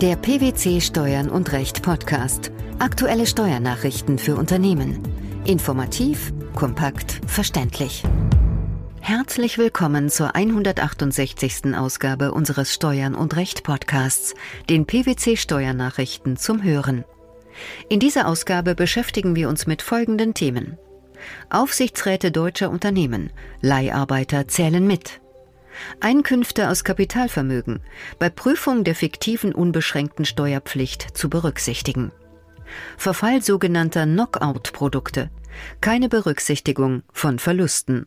Der PwC Steuern und Recht Podcast. Aktuelle Steuernachrichten für Unternehmen. Informativ, kompakt, verständlich. Herzlich willkommen zur 168. Ausgabe unseres Steuern und Recht Podcasts, den PwC Steuernachrichten zum Hören. In dieser Ausgabe beschäftigen wir uns mit folgenden Themen. Aufsichtsräte deutscher Unternehmen, Leiharbeiter zählen mit. Einkünfte aus Kapitalvermögen bei Prüfung der fiktiven unbeschränkten Steuerpflicht zu berücksichtigen. Verfall sogenannter Knockout-Produkte. Keine Berücksichtigung von Verlusten.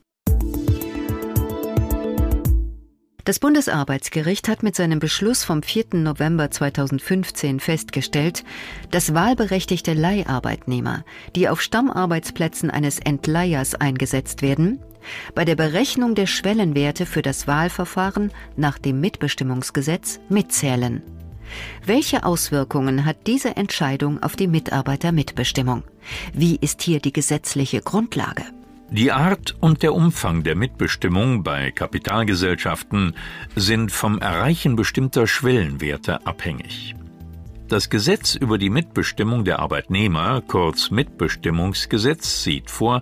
Das Bundesarbeitsgericht hat mit seinem Beschluss vom 4. November 2015 festgestellt, dass wahlberechtigte Leiharbeitnehmer, die auf Stammarbeitsplätzen eines Entleihers eingesetzt werden, bei der Berechnung der Schwellenwerte für das Wahlverfahren nach dem Mitbestimmungsgesetz mitzählen. Welche Auswirkungen hat diese Entscheidung auf die Mitarbeitermitbestimmung? Wie ist hier die gesetzliche Grundlage? Die Art und der Umfang der Mitbestimmung bei Kapitalgesellschaften sind vom Erreichen bestimmter Schwellenwerte abhängig. Das Gesetz über die Mitbestimmung der Arbeitnehmer, kurz Mitbestimmungsgesetz, sieht vor,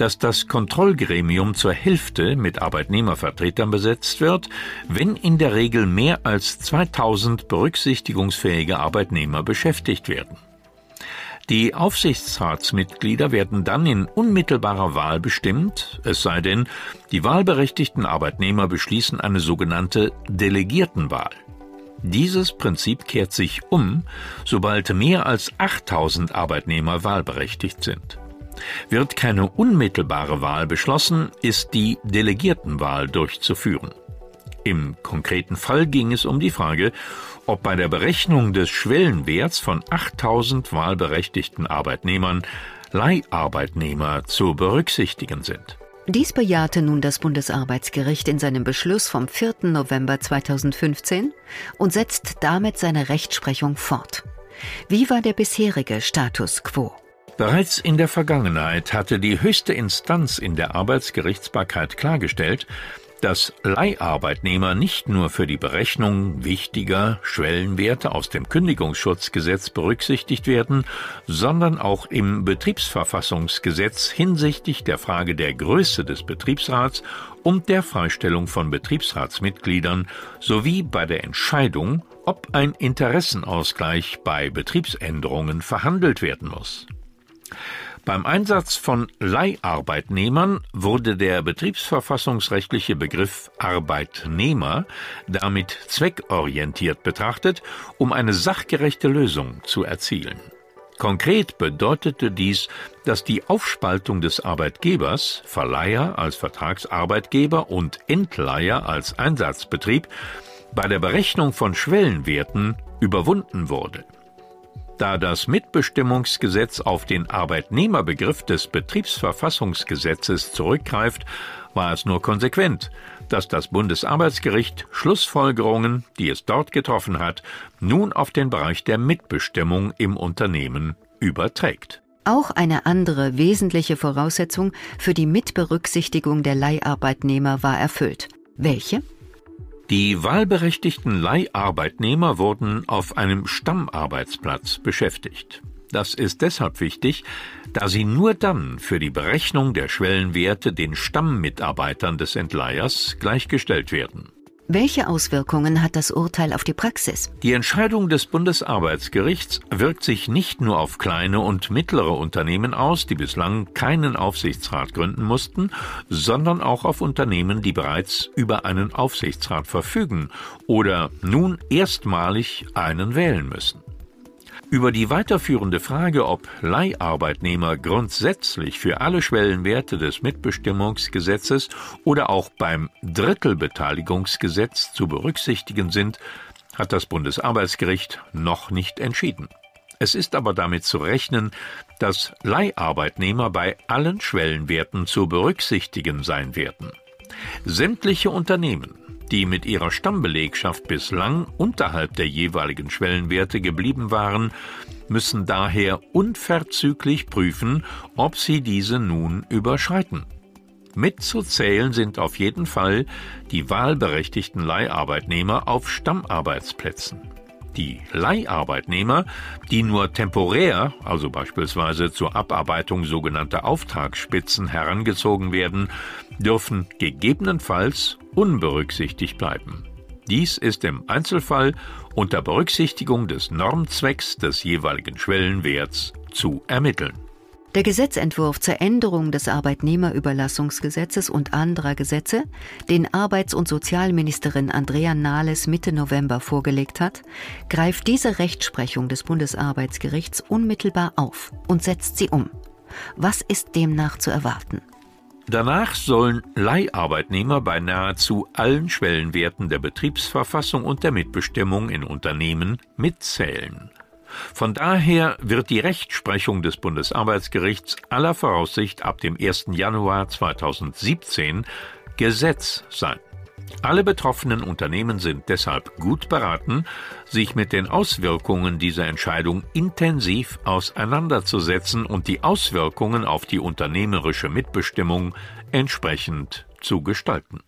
dass das Kontrollgremium zur Hälfte mit Arbeitnehmervertretern besetzt wird, wenn in der Regel mehr als 2000 berücksichtigungsfähige Arbeitnehmer beschäftigt werden. Die Aufsichtsratsmitglieder werden dann in unmittelbarer Wahl bestimmt, es sei denn, die wahlberechtigten Arbeitnehmer beschließen eine sogenannte Delegiertenwahl. Dieses Prinzip kehrt sich um, sobald mehr als 8000 Arbeitnehmer wahlberechtigt sind. Wird keine unmittelbare Wahl beschlossen, ist die Delegiertenwahl durchzuführen. Im konkreten Fall ging es um die Frage, ob bei der Berechnung des Schwellenwerts von 8000 wahlberechtigten Arbeitnehmern Leiharbeitnehmer zu berücksichtigen sind. Dies bejahte nun das Bundesarbeitsgericht in seinem Beschluss vom 4. November 2015 und setzt damit seine Rechtsprechung fort. Wie war der bisherige Status quo? Bereits in der Vergangenheit hatte die höchste Instanz in der Arbeitsgerichtsbarkeit klargestellt, dass Leiharbeitnehmer nicht nur für die Berechnung wichtiger Schwellenwerte aus dem Kündigungsschutzgesetz berücksichtigt werden, sondern auch im Betriebsverfassungsgesetz hinsichtlich der Frage der Größe des Betriebsrats und der Freistellung von Betriebsratsmitgliedern sowie bei der Entscheidung, ob ein Interessenausgleich bei Betriebsänderungen verhandelt werden muss. Beim Einsatz von Leiharbeitnehmern wurde der betriebsverfassungsrechtliche Begriff Arbeitnehmer damit zweckorientiert betrachtet, um eine sachgerechte Lösung zu erzielen. Konkret bedeutete dies, dass die Aufspaltung des Arbeitgebers, Verleiher als Vertragsarbeitgeber und Entleiher als Einsatzbetrieb, bei der Berechnung von Schwellenwerten überwunden wurde. Da das Mitbestimmungsgesetz auf den Arbeitnehmerbegriff des Betriebsverfassungsgesetzes zurückgreift, war es nur konsequent, dass das Bundesarbeitsgericht Schlussfolgerungen, die es dort getroffen hat, nun auf den Bereich der Mitbestimmung im Unternehmen überträgt. Auch eine andere wesentliche Voraussetzung für die Mitberücksichtigung der Leiharbeitnehmer war erfüllt. Welche? Die wahlberechtigten Leiharbeitnehmer wurden auf einem Stammarbeitsplatz beschäftigt. Das ist deshalb wichtig, da sie nur dann für die Berechnung der Schwellenwerte den Stammmitarbeitern des Entleihers gleichgestellt werden. Welche Auswirkungen hat das Urteil auf die Praxis? Die Entscheidung des Bundesarbeitsgerichts wirkt sich nicht nur auf kleine und mittlere Unternehmen aus, die bislang keinen Aufsichtsrat gründen mussten, sondern auch auf Unternehmen, die bereits über einen Aufsichtsrat verfügen oder nun erstmalig einen wählen müssen. Über die weiterführende Frage, ob Leiharbeitnehmer grundsätzlich für alle Schwellenwerte des Mitbestimmungsgesetzes oder auch beim Drittelbeteiligungsgesetz zu berücksichtigen sind, hat das Bundesarbeitsgericht noch nicht entschieden. Es ist aber damit zu rechnen, dass Leiharbeitnehmer bei allen Schwellenwerten zu berücksichtigen sein werden. Sämtliche Unternehmen, die mit ihrer Stammbelegschaft bislang unterhalb der jeweiligen Schwellenwerte geblieben waren, müssen daher unverzüglich prüfen, ob sie diese nun überschreiten. Mitzuzählen sind auf jeden Fall die wahlberechtigten Leiharbeitnehmer auf Stammarbeitsplätzen. Die Leiharbeitnehmer, die nur temporär, also beispielsweise zur Abarbeitung sogenannter Auftragsspitzen herangezogen werden, dürfen gegebenenfalls unberücksichtigt bleiben. Dies ist im Einzelfall unter Berücksichtigung des Normzwecks des jeweiligen Schwellenwerts zu ermitteln. Der Gesetzentwurf zur Änderung des Arbeitnehmerüberlassungsgesetzes und anderer Gesetze, den Arbeits- und Sozialministerin Andrea Nahles Mitte November vorgelegt hat, greift diese Rechtsprechung des Bundesarbeitsgerichts unmittelbar auf und setzt sie um. Was ist demnach zu erwarten? Danach sollen Leiharbeitnehmer bei nahezu allen Schwellenwerten der Betriebsverfassung und der Mitbestimmung in Unternehmen mitzählen. Von daher wird die Rechtsprechung des Bundesarbeitsgerichts aller Voraussicht ab dem 1. Januar 2017 Gesetz sein. Alle betroffenen Unternehmen sind deshalb gut beraten, sich mit den Auswirkungen dieser Entscheidung intensiv auseinanderzusetzen und die Auswirkungen auf die unternehmerische Mitbestimmung entsprechend zu gestalten.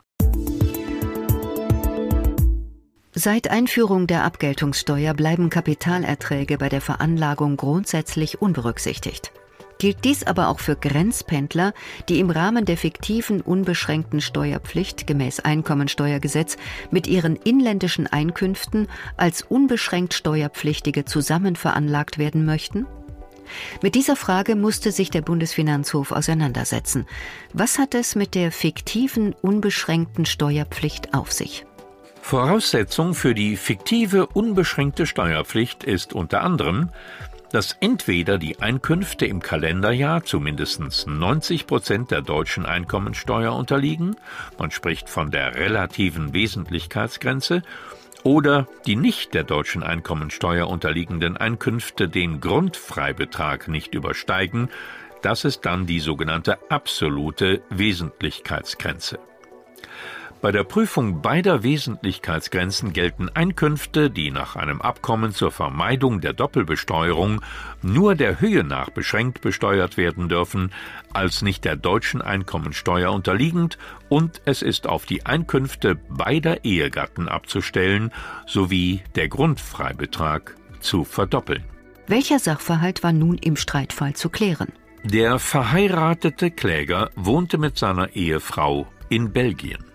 Seit Einführung der Abgeltungssteuer bleiben Kapitalerträge bei der Veranlagung grundsätzlich unberücksichtigt. Gilt dies aber auch für Grenzpendler, die im Rahmen der fiktiven unbeschränkten Steuerpflicht gemäß Einkommensteuergesetz mit ihren inländischen Einkünften als unbeschränkt Steuerpflichtige zusammen veranlagt werden möchten? Mit dieser Frage musste sich der Bundesfinanzhof auseinandersetzen. Was hat es mit der fiktiven unbeschränkten Steuerpflicht auf sich? Voraussetzung für die fiktive unbeschränkte Steuerpflicht ist unter anderem, dass entweder die Einkünfte im Kalenderjahr zu mindestens 90 Prozent der deutschen Einkommensteuer unterliegen, man spricht von der relativen Wesentlichkeitsgrenze, oder die nicht der deutschen Einkommensteuer unterliegenden Einkünfte den Grundfreibetrag nicht übersteigen, das ist dann die sogenannte absolute Wesentlichkeitsgrenze. Bei der Prüfung beider Wesentlichkeitsgrenzen gelten Einkünfte, die nach einem Abkommen zur Vermeidung der Doppelbesteuerung nur der Höhe nach beschränkt besteuert werden dürfen, als nicht der deutschen Einkommensteuer unterliegend und es ist auf die Einkünfte beider Ehegatten abzustellen sowie der Grundfreibetrag zu verdoppeln. Welcher Sachverhalt war nun im Streitfall zu klären? Der verheiratete Kläger wohnte mit seiner Ehefrau in Belgien.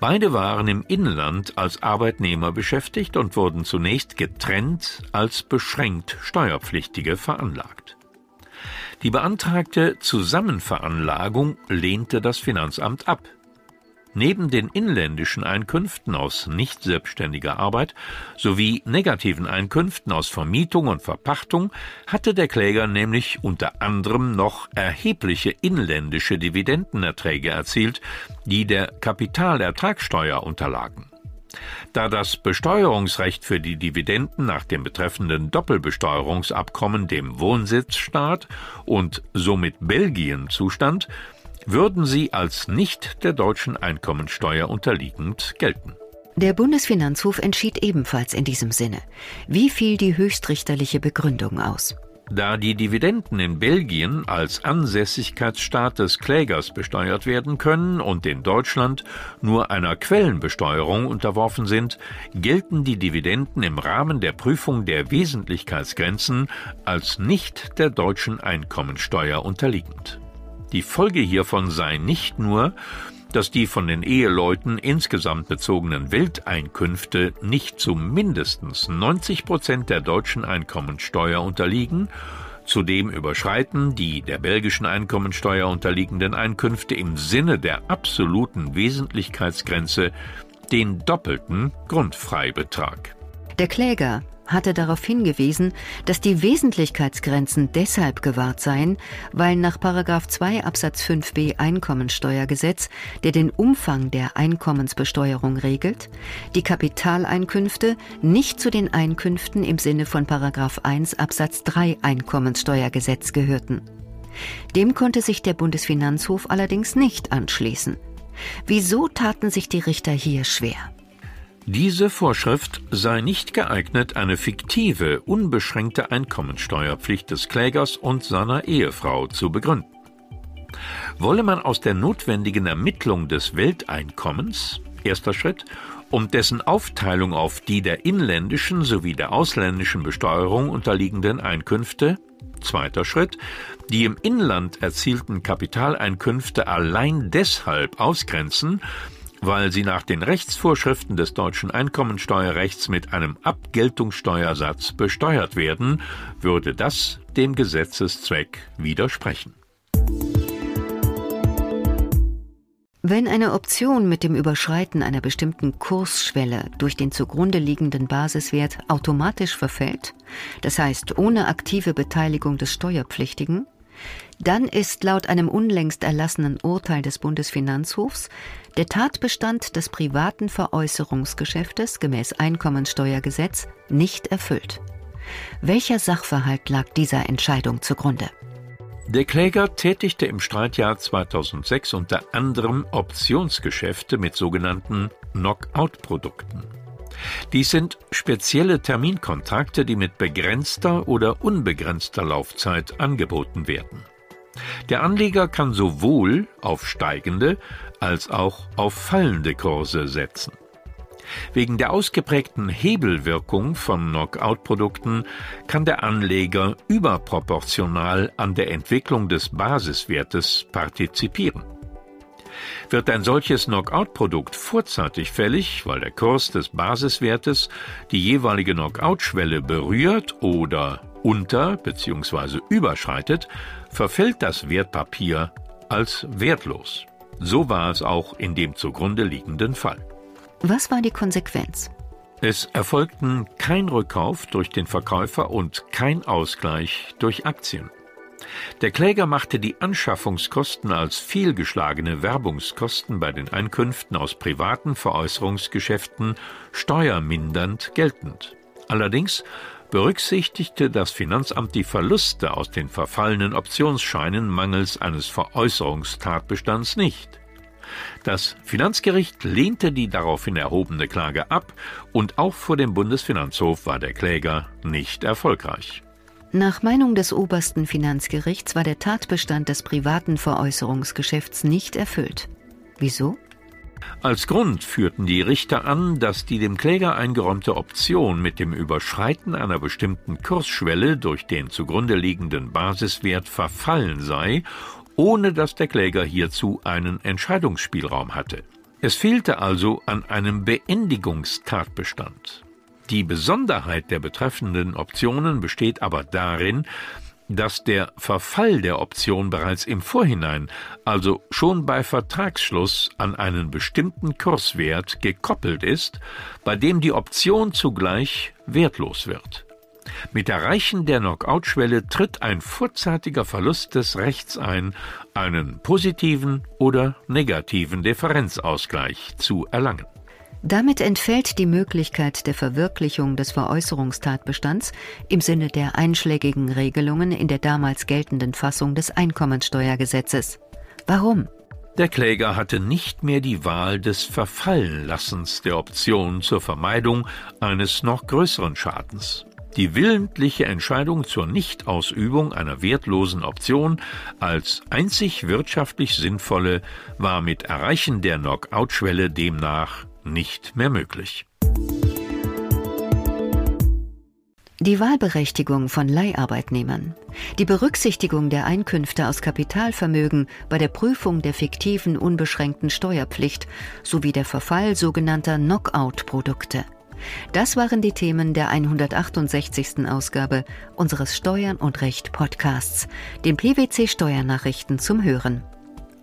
Beide waren im Inland als Arbeitnehmer beschäftigt und wurden zunächst getrennt als beschränkt Steuerpflichtige veranlagt. Die beantragte Zusammenveranlagung lehnte das Finanzamt ab. Neben den inländischen Einkünften aus nicht selbstständiger Arbeit sowie negativen Einkünften aus Vermietung und Verpachtung hatte der Kläger nämlich unter anderem noch erhebliche inländische Dividendenerträge erzielt, die der Kapitalertragssteuer unterlagen. Da das Besteuerungsrecht für die Dividenden nach dem betreffenden Doppelbesteuerungsabkommen dem Wohnsitzstaat und somit Belgien zustand, würden sie als nicht der deutschen Einkommensteuer unterliegend gelten. Der Bundesfinanzhof entschied ebenfalls in diesem Sinne. Wie fiel die höchstrichterliche Begründung aus? Da die Dividenden in Belgien als Ansässigkeitsstaat des Klägers besteuert werden können und in Deutschland nur einer Quellenbesteuerung unterworfen sind, gelten die Dividenden im Rahmen der Prüfung der Wesentlichkeitsgrenzen als nicht der deutschen Einkommensteuer unterliegend. Die Folge hiervon sei nicht nur, dass die von den Eheleuten insgesamt bezogenen Welteinkünfte nicht zu mindestens 90 Prozent der deutschen Einkommensteuer unterliegen, Zudem überschreiten die der belgischen Einkommensteuer unterliegenden Einkünfte im Sinne der absoluten Wesentlichkeitsgrenze den doppelten Grundfreibetrag. Der Kläger hatte darauf hingewiesen, dass die Wesentlichkeitsgrenzen deshalb gewahrt seien, weil nach 2 Absatz 5b Einkommensteuergesetz, der den Umfang der Einkommensbesteuerung regelt, die Kapitaleinkünfte nicht zu den Einkünften im Sinne von 1 Absatz 3 Einkommenssteuergesetz gehörten. Dem konnte sich der Bundesfinanzhof allerdings nicht anschließen. Wieso taten sich die Richter hier schwer? Diese Vorschrift sei nicht geeignet, eine fiktive, unbeschränkte Einkommensteuerpflicht des Klägers und seiner Ehefrau zu begründen. Wolle man aus der notwendigen Ermittlung des Welteinkommens, erster Schritt, und dessen Aufteilung auf die der inländischen sowie der ausländischen Besteuerung unterliegenden Einkünfte. Zweiter Schritt, die im Inland erzielten Kapitaleinkünfte allein deshalb ausgrenzen, weil sie nach den Rechtsvorschriften des deutschen Einkommensteuerrechts mit einem Abgeltungssteuersatz besteuert werden, würde das dem Gesetzeszweck widersprechen. Wenn eine Option mit dem Überschreiten einer bestimmten Kursschwelle durch den zugrunde liegenden Basiswert automatisch verfällt, das heißt ohne aktive Beteiligung des Steuerpflichtigen, dann ist laut einem unlängst erlassenen Urteil des Bundesfinanzhofs der Tatbestand des privaten Veräußerungsgeschäftes gemäß Einkommensteuergesetz nicht erfüllt. Welcher Sachverhalt lag dieser Entscheidung zugrunde? Der Kläger tätigte im Streitjahr 2006 unter anderem Optionsgeschäfte mit sogenannten Knockout-Produkten. Dies sind spezielle Terminkontrakte, die mit begrenzter oder unbegrenzter Laufzeit angeboten werden. Der Anleger kann sowohl auf steigende als auch auf fallende Kurse setzen. Wegen der ausgeprägten Hebelwirkung von Knockout-Produkten kann der Anleger überproportional an der Entwicklung des Basiswertes partizipieren. Wird ein solches Knockout-Produkt vorzeitig fällig, weil der Kurs des Basiswertes die jeweilige Knockout-Schwelle berührt oder unter bzw. überschreitet, verfällt das Wertpapier als wertlos. So war es auch in dem zugrunde liegenden Fall. Was war die Konsequenz? Es erfolgten kein Rückkauf durch den Verkäufer und kein Ausgleich durch Aktien. Der Kläger machte die Anschaffungskosten als fehlgeschlagene Werbungskosten bei den Einkünften aus privaten Veräußerungsgeschäften steuermindernd geltend. Allerdings berücksichtigte das Finanzamt die Verluste aus den verfallenen Optionsscheinen mangels eines Veräußerungstatbestands nicht. Das Finanzgericht lehnte die daraufhin erhobene Klage ab und auch vor dem Bundesfinanzhof war der Kläger nicht erfolgreich. Nach Meinung des obersten Finanzgerichts war der Tatbestand des privaten Veräußerungsgeschäfts nicht erfüllt. Wieso? Als Grund führten die Richter an, dass die dem Kläger eingeräumte Option mit dem Überschreiten einer bestimmten Kursschwelle durch den zugrunde liegenden Basiswert verfallen sei, ohne dass der Kläger hierzu einen Entscheidungsspielraum hatte. Es fehlte also an einem Beendigungstatbestand. Die Besonderheit der betreffenden Optionen besteht aber darin, dass der Verfall der Option bereits im Vorhinein, also schon bei Vertragsschluss, an einen bestimmten Kurswert gekoppelt ist, bei dem die Option zugleich wertlos wird. Mit Erreichen der Knockout-Schwelle tritt ein vorzeitiger Verlust des Rechts ein, einen positiven oder negativen Differenzausgleich zu erlangen. Damit entfällt die Möglichkeit der Verwirklichung des Veräußerungstatbestands im Sinne der einschlägigen Regelungen in der damals geltenden Fassung des Einkommensteuergesetzes. Warum? Der Kläger hatte nicht mehr die Wahl des Verfallenlassens der Option zur Vermeidung eines noch größeren Schadens. Die willentliche Entscheidung zur Nichtausübung einer wertlosen Option als einzig wirtschaftlich sinnvolle war mit Erreichen der Knockout-Schwelle demnach nicht mehr möglich. Die Wahlberechtigung von Leiharbeitnehmern, die Berücksichtigung der Einkünfte aus Kapitalvermögen bei der Prüfung der fiktiven unbeschränkten Steuerpflicht sowie der Verfall sogenannter Knockout-Produkte. Das waren die Themen der 168. Ausgabe unseres Steuern und Recht Podcasts, dem PwC Steuernachrichten zum Hören.